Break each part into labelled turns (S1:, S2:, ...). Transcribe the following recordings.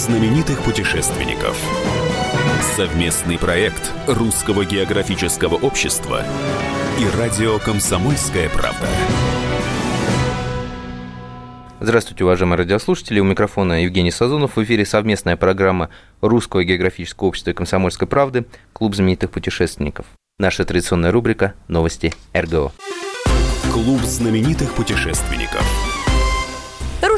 S1: знаменитых путешественников. Совместный проект Русского географического общества и радио «Комсомольская правда».
S2: Здравствуйте, уважаемые радиослушатели. У микрофона Евгений Сазонов. В эфире совместная программа Русского географического общества и комсомольской правды «Клуб знаменитых путешественников». Наша традиционная рубрика «Новости РГО».
S1: Клуб знаменитых путешественников.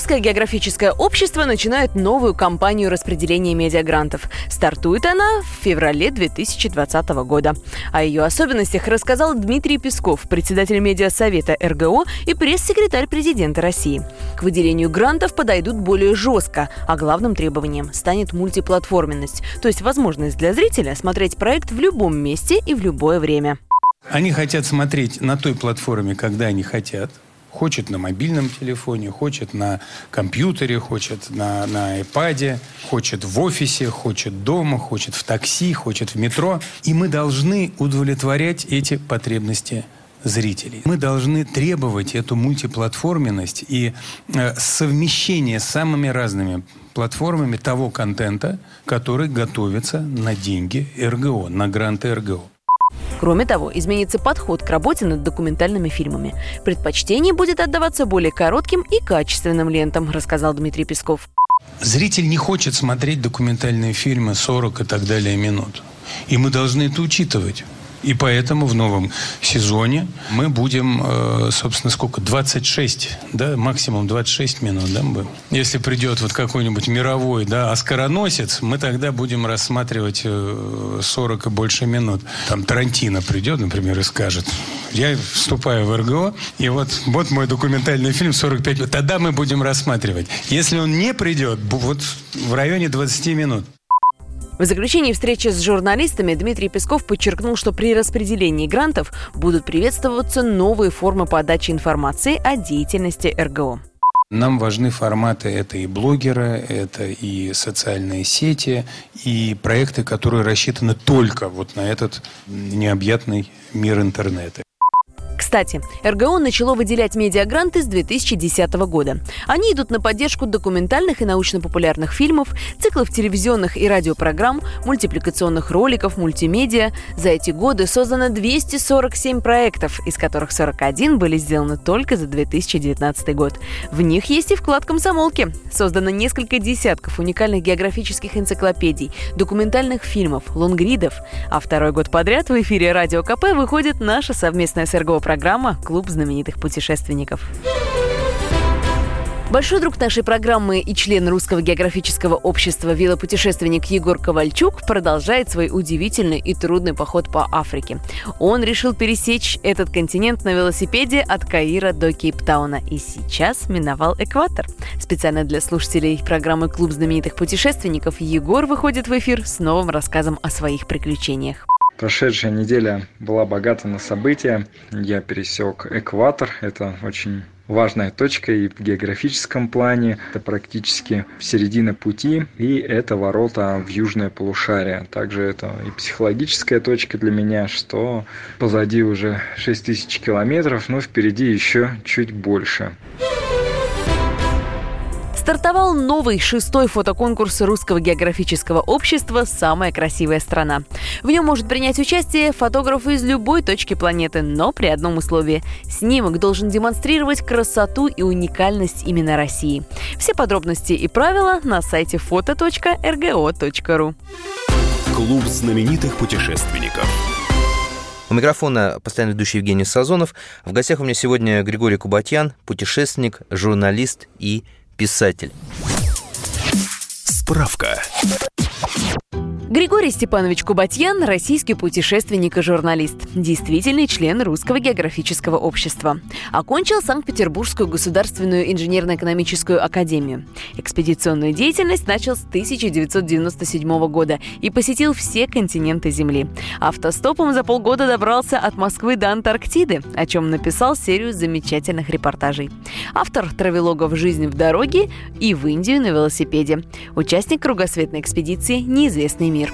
S3: Русское географическое общество начинает новую кампанию распределения медиагрантов. Стартует она в феврале 2020 года. О ее особенностях рассказал Дмитрий Песков, председатель медиасовета РГО и пресс-секретарь президента России. К выделению грантов подойдут более жестко, а главным требованием станет мультиплатформенность, то есть возможность для зрителя смотреть проект в любом месте и в любое время.
S4: Они хотят смотреть на той платформе, когда они хотят – Хочет на мобильном телефоне, хочет на компьютере, хочет на, на iPad, хочет в офисе, хочет дома, хочет в такси, хочет в метро. И мы должны удовлетворять эти потребности зрителей. Мы должны требовать эту мультиплатформенность и э, совмещение с самыми разными платформами того контента, который готовится на деньги РГО, на гранты РГО.
S3: Кроме того, изменится подход к работе над документальными фильмами. Предпочтение будет отдаваться более коротким и качественным лентам, рассказал Дмитрий Песков.
S4: Зритель не хочет смотреть документальные фильмы 40 и так далее минут. И мы должны это учитывать. И поэтому в новом сезоне мы будем, э, собственно, сколько? 26, да, максимум 26 минут, да, мы? Если придет вот какой-нибудь мировой, да, оскароносец, мы тогда будем рассматривать 40 э, и больше минут. Там Тарантино придет, например, и скажет, я вступаю в РГО, и вот, вот мой документальный фильм 45 минут. Тогда мы будем рассматривать. Если он не придет, вот в районе 20 минут.
S3: В заключении встречи с журналистами Дмитрий Песков подчеркнул, что при распределении грантов будут приветствоваться новые формы подачи информации о деятельности РГО.
S4: Нам важны форматы, это и блогеры, это и социальные сети, и проекты, которые рассчитаны только вот на этот необъятный мир интернета.
S3: Кстати, РГО начало выделять медиагранты с 2010 года. Они идут на поддержку документальных и научно-популярных фильмов, циклов телевизионных и радиопрограмм, мультипликационных роликов, мультимедиа. За эти годы создано 247 проектов, из которых 41 были сделаны только за 2019 год. В них есть и вклад комсомолки. Создано несколько десятков уникальных географических энциклопедий, документальных фильмов, лонгридов. А второй год подряд в эфире Радио КП выходит наша совместная с РГО программа программа «Клуб знаменитых путешественников». Большой друг нашей программы и член Русского географического общества велопутешественник Егор Ковальчук продолжает свой удивительный и трудный поход по Африке. Он решил пересечь этот континент на велосипеде от Каира до Кейптауна и сейчас миновал экватор. Специально для слушателей программы «Клуб знаменитых путешественников» Егор выходит в эфир с новым рассказом о своих приключениях.
S5: Прошедшая неделя была богата на события. Я пересек экватор. Это очень важная точка и в географическом плане. Это практически середина пути, и это ворота в южное полушарие. Также это и психологическая точка для меня, что позади уже 6000 километров, но впереди еще чуть больше.
S3: Стартовал новый шестой фотоконкурс Русского географического общества «Самая красивая страна». В нем может принять участие фотограф из любой точки планеты, но при одном условии. Снимок должен демонстрировать красоту и уникальность именно России. Все подробности и правила на сайте foto.rgo.ru.
S1: Клуб знаменитых путешественников.
S2: У микрофона постоянно ведущий Евгений Сазонов. В гостях у меня сегодня Григорий Кубатьян, путешественник, журналист и писатель.
S1: Справка.
S3: Григорий Степанович Кубатьян – российский путешественник и журналист, действительный член Русского географического общества. Окончил Санкт-Петербургскую государственную инженерно-экономическую академию. Экспедиционную деятельность начал с 1997 года и посетил все континенты Земли. Автостопом за полгода добрался от Москвы до Антарктиды, о чем написал серию замечательных репортажей. Автор травелогов «Жизнь в дороге» и «В Индию на велосипеде». Участник кругосветной экспедиции «Неизвестный мир» мир.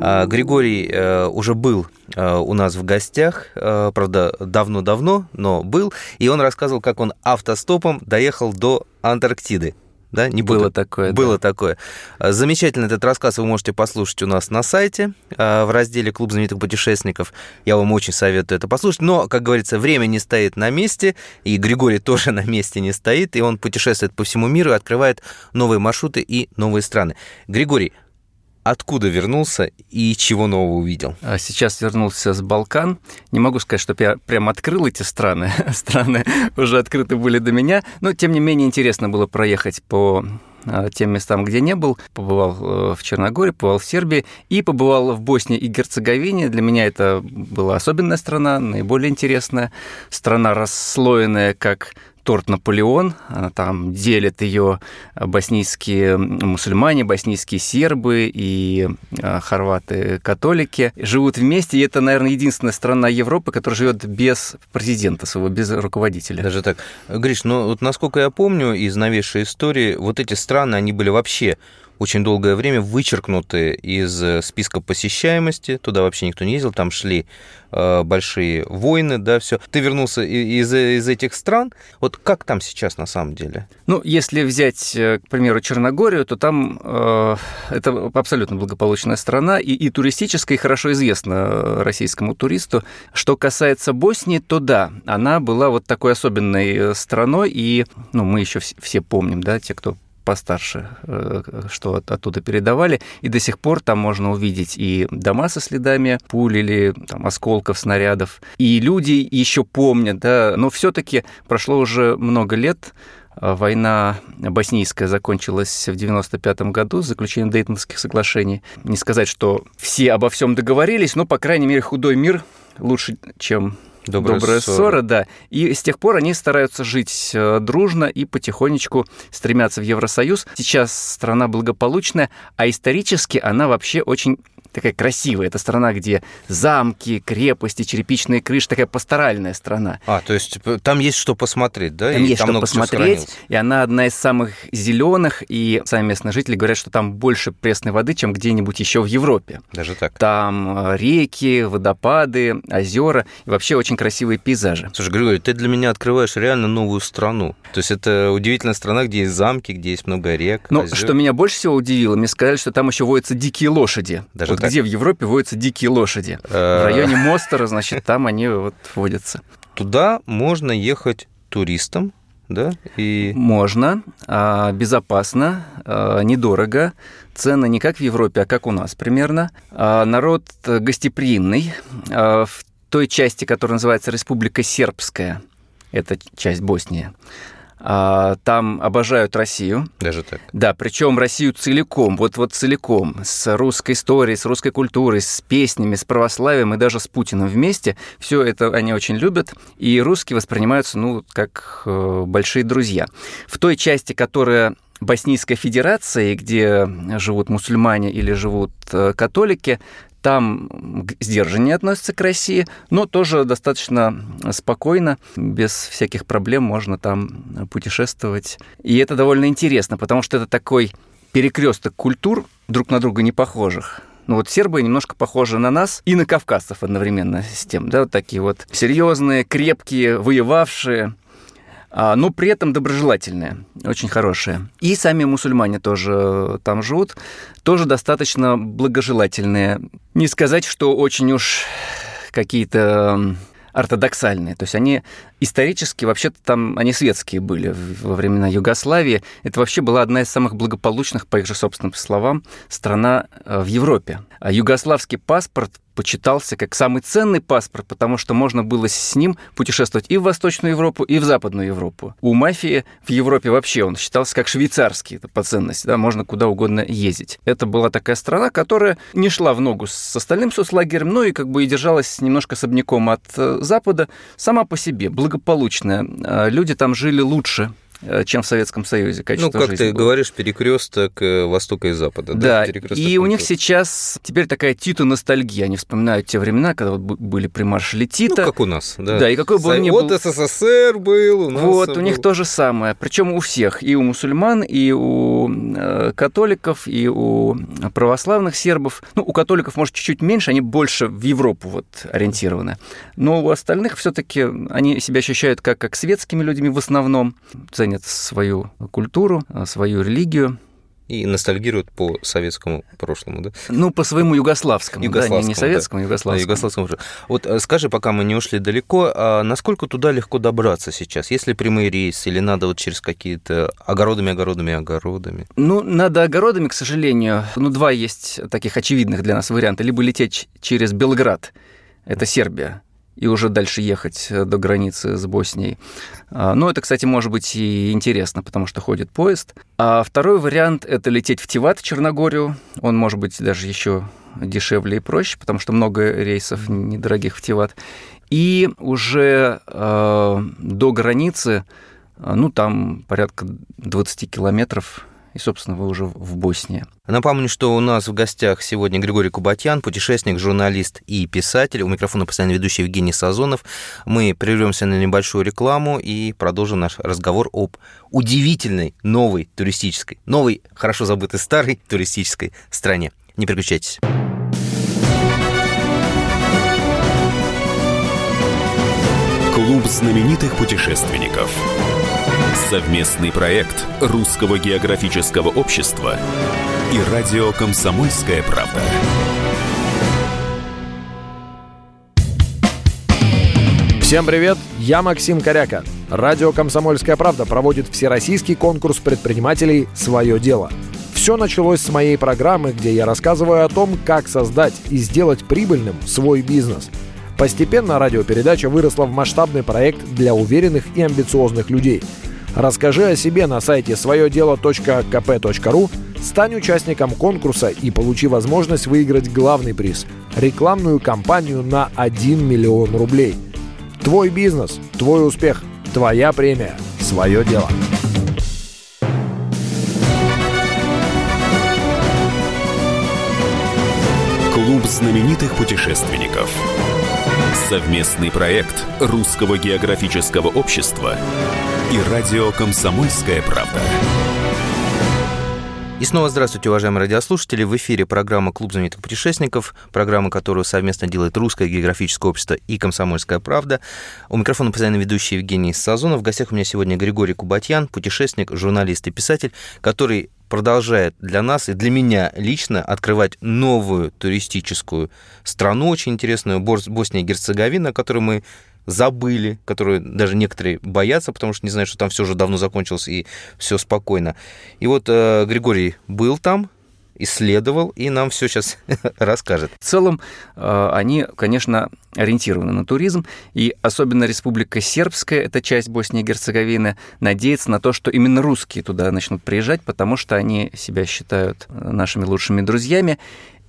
S2: А, Григорий э, уже был э, у нас в гостях, э, правда, давно-давно, но был, и он рассказывал, как он автостопом доехал до Антарктиды. Да? Не
S6: было такое.
S2: Было да. такое. Замечательно этот рассказ вы можете послушать у нас на сайте в разделе «Клуб знаменитых путешественников». Я вам очень советую это послушать. Но, как говорится, время не стоит на месте, и Григорий тоже на месте не стоит, и он путешествует по всему миру и открывает новые маршруты и новые страны. Григорий, откуда вернулся и чего нового увидел?
S6: А сейчас вернулся с Балкан. Не могу сказать, что я прям открыл эти страны. страны уже открыты были до меня. Но, тем не менее, интересно было проехать по а, тем местам, где не был. Побывал э, в Черногории, побывал в Сербии и побывал в Боснии и Герцеговине. Для меня это была особенная страна, наиболее интересная. Страна расслоенная как торт Наполеон. Там делят ее боснийские мусульмане, боснийские сербы и а, хорваты-католики. Живут вместе, и это, наверное, единственная страна Европы, которая живет без президента своего, без руководителя.
S2: Даже так. Гриш, ну вот насколько я помню из новейшей истории, вот эти страны, они были вообще очень долгое время вычеркнуты из э, списка посещаемости. Туда вообще никто не ездил, там шли э, большие войны, да, все. Ты вернулся из, из этих стран. Вот как там сейчас на самом деле?
S6: Ну, если взять, э, к примеру, Черногорию, то там э, это абсолютно благополучная страна и, и туристическая, и хорошо известна российскому туристу. Что касается Боснии, то да, она была вот такой особенной страной, и ну, мы еще все помним, да, те, кто постарше, э, что оттуда передавали, и до сих пор там можно увидеть и дома со следами пуль или там, осколков, снарядов, и люди еще помнят, да, но все-таки прошло уже много лет, а Война боснийская закончилась в 95 году с заключением Дейтонских соглашений. Не сказать, что все обо всем договорились, но, по крайней мере, худой мир лучше, чем Добрая, Добрая ссора. ссора, да. И с тех пор они стараются жить э, дружно и потихонечку стремятся в Евросоюз. Сейчас страна благополучная, а исторически она вообще очень такая красивая. Это страна, где замки, крепости, черепичные крыши, такая пасторальная страна.
S2: А, то есть э, там есть что посмотреть, да?
S6: Там и есть там что посмотреть, и она одна из самых зеленых, и сами местные жители говорят, что там больше пресной воды, чем где-нибудь еще в Европе.
S2: Даже так?
S6: Там э, реки, водопады, озера, и вообще очень красивые пейзажи.
S2: Слушай, Григорий, ты для меня открываешь реально новую страну. То есть это удивительная страна, где есть замки, где есть много рек,
S6: Ну, что меня больше всего удивило, мне сказали, что там еще водятся дикие лошади.
S2: Даже
S6: вот где в Европе водятся дикие лошади. В районе Мостера, значит, там они вот водятся.
S2: Туда можно ехать туристам, да?
S6: И... Можно, а, безопасно, а, недорого. Цены не как в Европе, а как у нас примерно. А, народ гостеприимный. В той части, которая называется Республика Сербская, это часть Боснии, там обожают Россию.
S2: Даже так?
S6: Да, причем Россию целиком, вот, вот целиком, с русской историей, с русской культурой, с песнями, с православием и даже с Путиным вместе. Все это они очень любят, и русские воспринимаются, ну, как э, большие друзья. В той части, которая Боснийской Федерации, где живут мусульмане или живут э, католики, там сдержаннее относятся к России, но тоже достаточно спокойно, без всяких проблем можно там путешествовать. И это довольно интересно, потому что это такой перекресток культур, друг на друга не похожих. Ну вот сербы немножко похожи на нас и на кавказцев одновременно с тем, да, вот такие вот серьезные, крепкие, воевавшие, но при этом доброжелательные, очень хорошие. И сами мусульмане тоже там живут, тоже достаточно благожелательные. Не сказать, что очень уж какие-то ортодоксальные. То есть они исторически, вообще-то там, они светские были во времена Югославии. Это вообще была одна из самых благополучных, по их же собственным словам, страна э, в Европе. А югославский паспорт почитался как самый ценный паспорт, потому что можно было с ним путешествовать и в Восточную Европу, и в Западную Европу. У мафии в Европе вообще он считался как швейцарский это по ценности, да, можно куда угодно ездить. Это была такая страна, которая не шла в ногу с остальным соцлагерем, но и как бы и держалась немножко особняком от э, Запада сама по себе, благополучная. Люди там жили лучше, чем в Советском Союзе.
S2: Качество ну, как ты было. говоришь, перекресток э, Востока и Запада.
S6: Да, да? и у них сейчас теперь такая Тита-ностальгия. Они вспоминают те времена, когда вот были при маршале Тита.
S2: Ну, как у нас, да.
S6: Да, и какой бы он ни
S2: был... Вот СССР был, у нас
S6: Вот, был. у них то же самое. Причем у всех, и у мусульман, и у э, католиков, и у православных сербов. Ну, у католиков, может, чуть-чуть меньше, они больше в Европу вот ориентированы. Но у остальных все таки они себя ощущают как, как светскими людьми в основном. За ценят свою культуру, свою религию,
S2: и ностальгируют по советскому прошлому, да?
S6: Ну, по своему югославскому, югославскому да, не, не советскому,
S2: да.
S6: югославскому. Да,
S2: югославскому уже. Вот э, скажи, пока мы не ушли далеко, а насколько туда легко добраться сейчас? Есть ли прямые рейсы или надо вот через какие-то огородами, огородами, огородами?
S6: Ну, надо огородами, к сожалению. Ну, два есть таких очевидных для нас варианта. Либо лететь через Белград, это Сербия, и уже дальше ехать э, до границы с Боснией. А, ну, это, кстати, может быть и интересно, потому что ходит поезд. А второй вариант – это лететь в Тиват, Черногорию. Он может быть даже еще дешевле и проще, потому что много рейсов недорогих в Тиват. И уже э, до границы, э, ну, там порядка 20 километров и, собственно, вы уже в Боснии.
S2: Напомню, что у нас в гостях сегодня Григорий Кубатьян, путешественник, журналист и писатель. У микрофона постоянно ведущий Евгений Сазонов. Мы прервемся на небольшую рекламу и продолжим наш разговор об удивительной новой туристической, новой, хорошо забытой старой туристической стране. Не переключайтесь.
S1: Клуб знаменитых путешественников. Совместный проект Русского географического общества и радио «Комсомольская правда».
S7: Всем привет, я Максим Коряка. Радио «Комсомольская правда» проводит всероссийский конкурс предпринимателей «Свое дело». Все началось с моей программы, где я рассказываю о том, как создать и сделать прибыльным свой бизнес. Постепенно радиопередача выросла в масштабный проект для уверенных и амбициозных людей – Расскажи о себе на сайте своедело.кп.ру, стань участником конкурса и получи возможность выиграть главный приз – рекламную кампанию на 1 миллион рублей. Твой бизнес, твой успех, твоя премия, свое дело.
S1: Клуб знаменитых путешественников. Совместный проект Русского географического общества и радио «Комсомольская правда».
S2: И снова здравствуйте, уважаемые радиослушатели. В эфире программа «Клуб знаменитых путешественников», программа, которую совместно делает Русское географическое общество и «Комсомольская правда». У микрофона постоянно ведущий Евгений Сазонов. В гостях у меня сегодня Григорий Кубатьян, путешественник, журналист и писатель, который продолжает для нас и для меня лично открывать новую туристическую страну, очень интересную, Босния и Герцеговина, которую мы забыли, которые даже некоторые боятся, потому что не знают, что там все уже давно закончилось и все спокойно. И вот э, Григорий был там, исследовал и нам все сейчас расскажет.
S6: В целом э, они, конечно, ориентированы на туризм, и особенно Республика Сербская, эта часть Боснии и Герцеговины, надеется на то, что именно русские туда начнут приезжать, потому что они себя считают э, нашими лучшими друзьями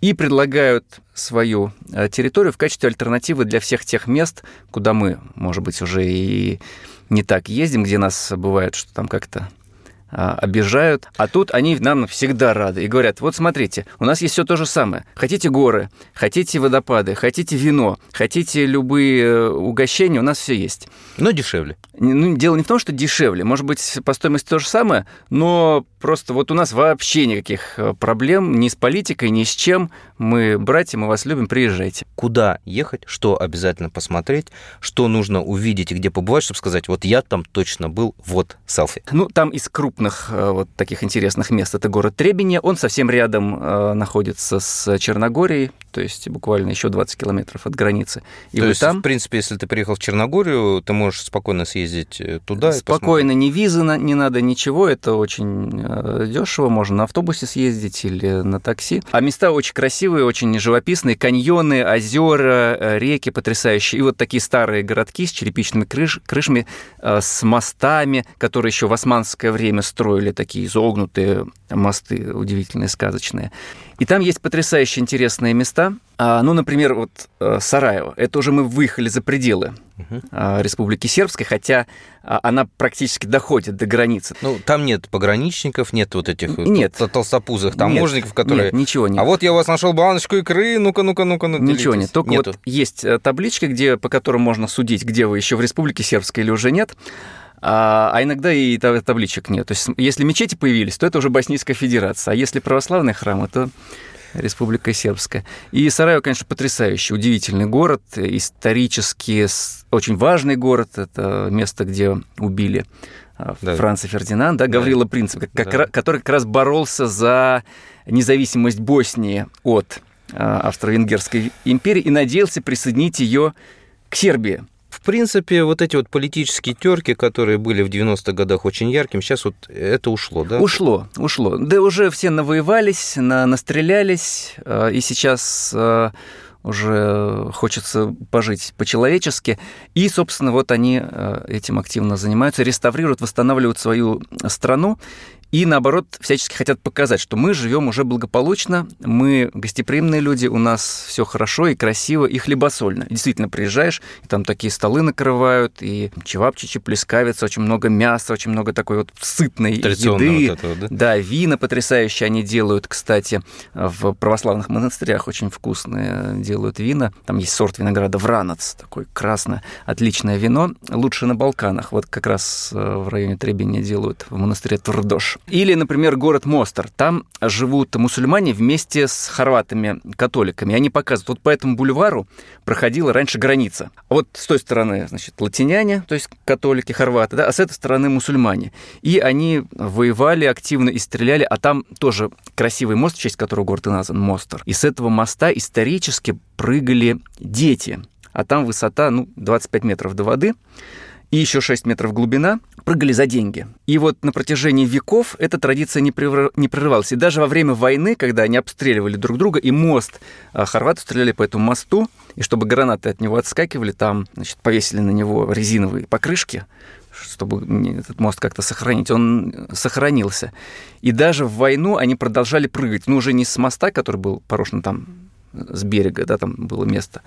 S6: и предлагают свою э, территорию в качестве альтернативы для всех тех мест, куда мы, может быть, уже и не так ездим, где нас бывает, что там как-то а, обижают. А тут они нам всегда рады и говорят, вот смотрите, у нас есть все то же самое. Хотите горы, хотите водопады, хотите вино, хотите любые э, угощения, у нас все есть.
S2: Но дешевле.
S6: Ну, дело не в том, что дешевле. Может быть, по стоимости то же самое, но просто вот у нас вообще никаких э, проблем ни с политикой, ни с чем. Мы братья, мы вас любим, приезжайте.
S2: Куда ехать, что обязательно посмотреть, что нужно увидеть и где побывать, чтобы сказать, вот я там точно был, вот селфи.
S6: Ну, там из крупных э, вот таких интересных мест это город Требенье. Он совсем рядом э, находится с Черногорией, то есть буквально еще 20 километров от границы.
S2: И то есть, там... в принципе, если ты приехал в Черногорию, ты можешь спокойно съездить э, туда.
S6: Спокойно, не визы не надо, ничего. Это очень э, дешево. Можно на автобусе съездить или на такси. А места очень красивые, очень живописные. Каньоны, озера, э, реки потрясающие. И вот такие старые городки с черепичными крыш, крышами, с мостами, которые еще в османское время строили такие изогнутые мосты удивительные, сказочные. И там есть потрясающе интересные места. А, ну, например, вот э, Сараево. Это уже мы выехали за пределы угу. Республики Сербской, хотя а, она практически доходит до границы.
S2: Ну, там нет пограничников, нет вот этих
S6: нет.
S2: толстопузых таможенников,
S6: нет,
S2: которые...
S6: Нет, ничего нет.
S2: А вот я у вас нашел баночку икры, ну-ка, ну-ка, ну-ка. Ну
S6: ничего нет, только Нету. вот есть э, табличка, где, по которым можно судить, где вы еще в Республике Сербской или уже нет. А, а иногда и табличек нет. То есть, если мечети появились, то это уже Боснийская Федерация. А если православные храмы, то Республика Сербская. И Сараево, конечно, потрясающий, удивительный город, исторически очень важный город. Это место, где убили а, да. Франца Фердинанда, Гаврила да. Как, да. который как раз боролся за независимость Боснии от а, Австро-Венгерской империи и надеялся присоединить ее к Сербии.
S2: В принципе, вот эти вот политические терки, которые были в 90-х годах очень ярким, сейчас вот это ушло, да?
S6: Ушло, ушло. Да уже все навоевались, на, настрелялись, а, и сейчас а, уже хочется пожить по-человечески. И, собственно, вот они этим активно занимаются, реставрируют, восстанавливают свою страну и, наоборот, всячески хотят показать, что мы живем уже благополучно, мы гостеприимные люди, у нас все хорошо и красиво, и хлебосольно. действительно, приезжаешь, и там такие столы накрывают, и чевапчичи, плескавица, очень много мяса, очень много такой вот сытной еды. Вот этого, да? да, вина потрясающие они делают, кстати, в православных монастырях очень вкусные делают вина. Там есть сорт винограда Вранец, такой красное, отличное вино. Лучше на Балканах. Вот как раз э, в районе Требения делают в монастыре Турдош. Или, например, город Мостер. Там живут мусульмане вместе с хорватами-католиками. Они показывают, вот по этому бульвару проходила раньше граница. Вот с той стороны, значит, латиняне, то есть католики, хорваты, да, а с этой стороны мусульмане. И они воевали активно и стреляли, а там тоже красивый мост, в честь которого город и назван Мостер. И с этого моста исторически прыгали дети. А там высота, ну, 25 метров до воды и еще 6 метров глубина, прыгали за деньги. И вот на протяжении веков эта традиция не, прерывалась. И даже во время войны, когда они обстреливали друг друга, и мост, а, хорваты стреляли по этому мосту, и чтобы гранаты от него отскакивали, там значит, повесили на него резиновые покрышки, чтобы этот мост как-то сохранить. Он сохранился. И даже в войну они продолжали прыгать. Ну, уже не с моста, который был порушен там с берега, да, там было место.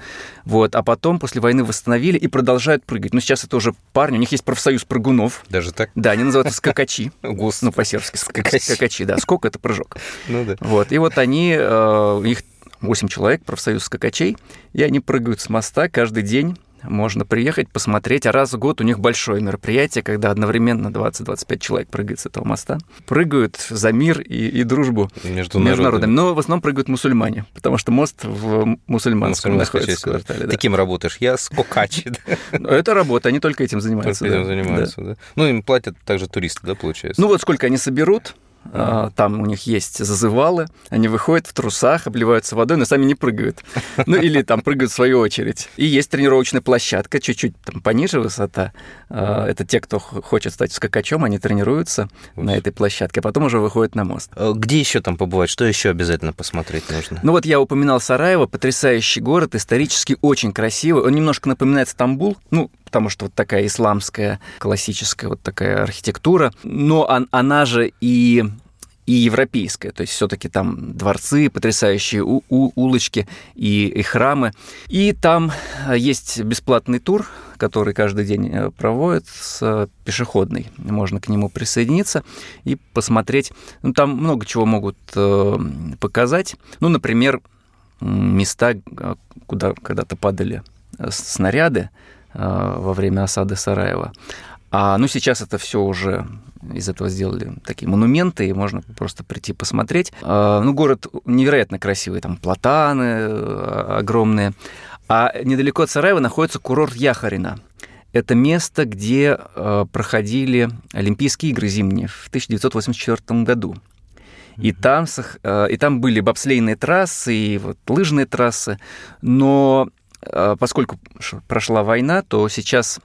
S6: Вот, а потом после войны восстановили и продолжают прыгать. Ну, сейчас это уже парни, у них есть профсоюз прыгунов.
S2: Даже так?
S6: Да, они называются скакачи. Ну, по-сербски. Скакачи, да. Скок – это прыжок. Ну, да. Вот, и вот они, э, их 8 человек, профсоюз скакачей, и они прыгают с моста каждый день можно приехать, посмотреть. А раз в год у них большое мероприятие, когда одновременно 20-25 человек прыгают с этого моста. Прыгают за мир и, и дружбу между, между народами. Но в основном прыгают мусульмане, потому что мост в мусульманском находится квартале.
S2: Да. Таким работаешь? Я скокач.
S6: Ну, это работа, они только этим занимаются.
S2: Только этим занимаются, да. Ну, им платят также туристы, да, получается?
S6: Ну, вот сколько они соберут, там у них есть зазывалы, они выходят в трусах, обливаются водой, но сами не прыгают. Ну или там прыгают в свою очередь. И есть тренировочная площадка, чуть-чуть там пониже высота. А, это те, кто хочет стать скакачом, они тренируются на этой площадке, а потом уже выходят на мост.
S2: А где еще там побывать? Что еще обязательно посмотреть нужно?
S6: Ну вот я упоминал Сараево, потрясающий город, исторически очень красивый. Он немножко напоминает Стамбул, ну, потому что вот такая исламская, классическая вот такая архитектура, но он, она же и и европейская, то есть все-таки там дворцы, потрясающие у- у- улочки и, и храмы. И там есть бесплатный тур, который каждый день э, проводят, с пешеходный. Можно к нему присоединиться и посмотреть. Ну, там много чего могут э, показать. Ну, например, места, э, куда когда-то падали э, снаряды, Э, во время осады Сараева. А ну сейчас это все уже из этого сделали такие монументы, и можно просто прийти посмотреть. А, ну, город невероятно красивый, там платаны э, огромные. А недалеко от Сараева находится курорт Яхарина. Это место, где э, проходили Олимпийские игры зимние в 1984 году. И там, и там были бобслейные трассы, и вот лыжные трассы, но поскольку прошла война, то сейчас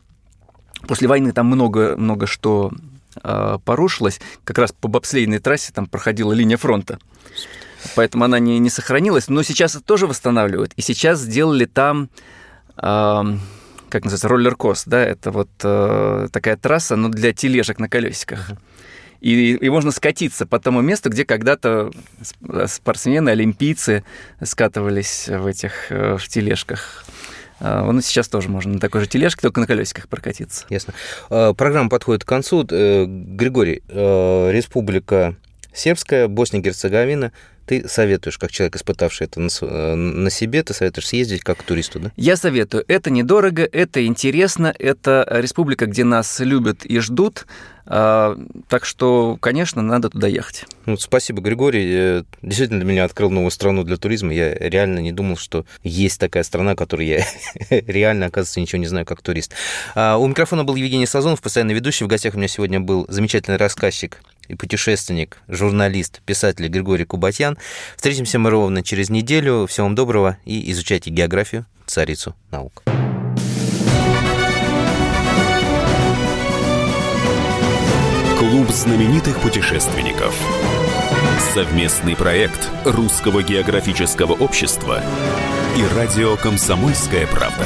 S6: после войны там много, много что а, порушилось. Как раз по бобслейной трассе там проходила линия фронта. Поэтому она не, не сохранилась. Но сейчас это тоже восстанавливают. И сейчас сделали там как называется, роллер-кост, да, это вот э, такая трасса, но для тележек на колесиках. И, и можно скатиться по тому месту, где когда-то спортсмены, олимпийцы скатывались в этих э, в тележках. А, ну, сейчас тоже можно на такой же тележке, только на колесиках прокатиться.
S2: Ясно. А, программа подходит к концу. Э, Григорий, э, Республика Сербская, Босния и Герцеговина, ты советуешь, как человек, испытавший это на, э, на себе, ты советуешь съездить как туристу, да?
S6: Я советую. Это недорого, это интересно, это республика, где нас любят и ждут. А, так что, конечно, надо туда ехать.
S2: Ну, спасибо, Григорий. Э, действительно, для меня открыл новую страну для туризма. Я реально не думал, что есть такая страна, которой я реально, оказывается, ничего не знаю, как турист. А, у микрофона был Евгений Сазонов, постоянный ведущий. В гостях у меня сегодня был замечательный рассказчик и путешественник, журналист, писатель Григорий Кубатьян. Встретимся мы ровно через неделю. Всего вам доброго и изучайте географию, царицу наук.
S1: Клуб знаменитых путешественников. Совместный проект Русского географического общества и радио «Комсомольская правда».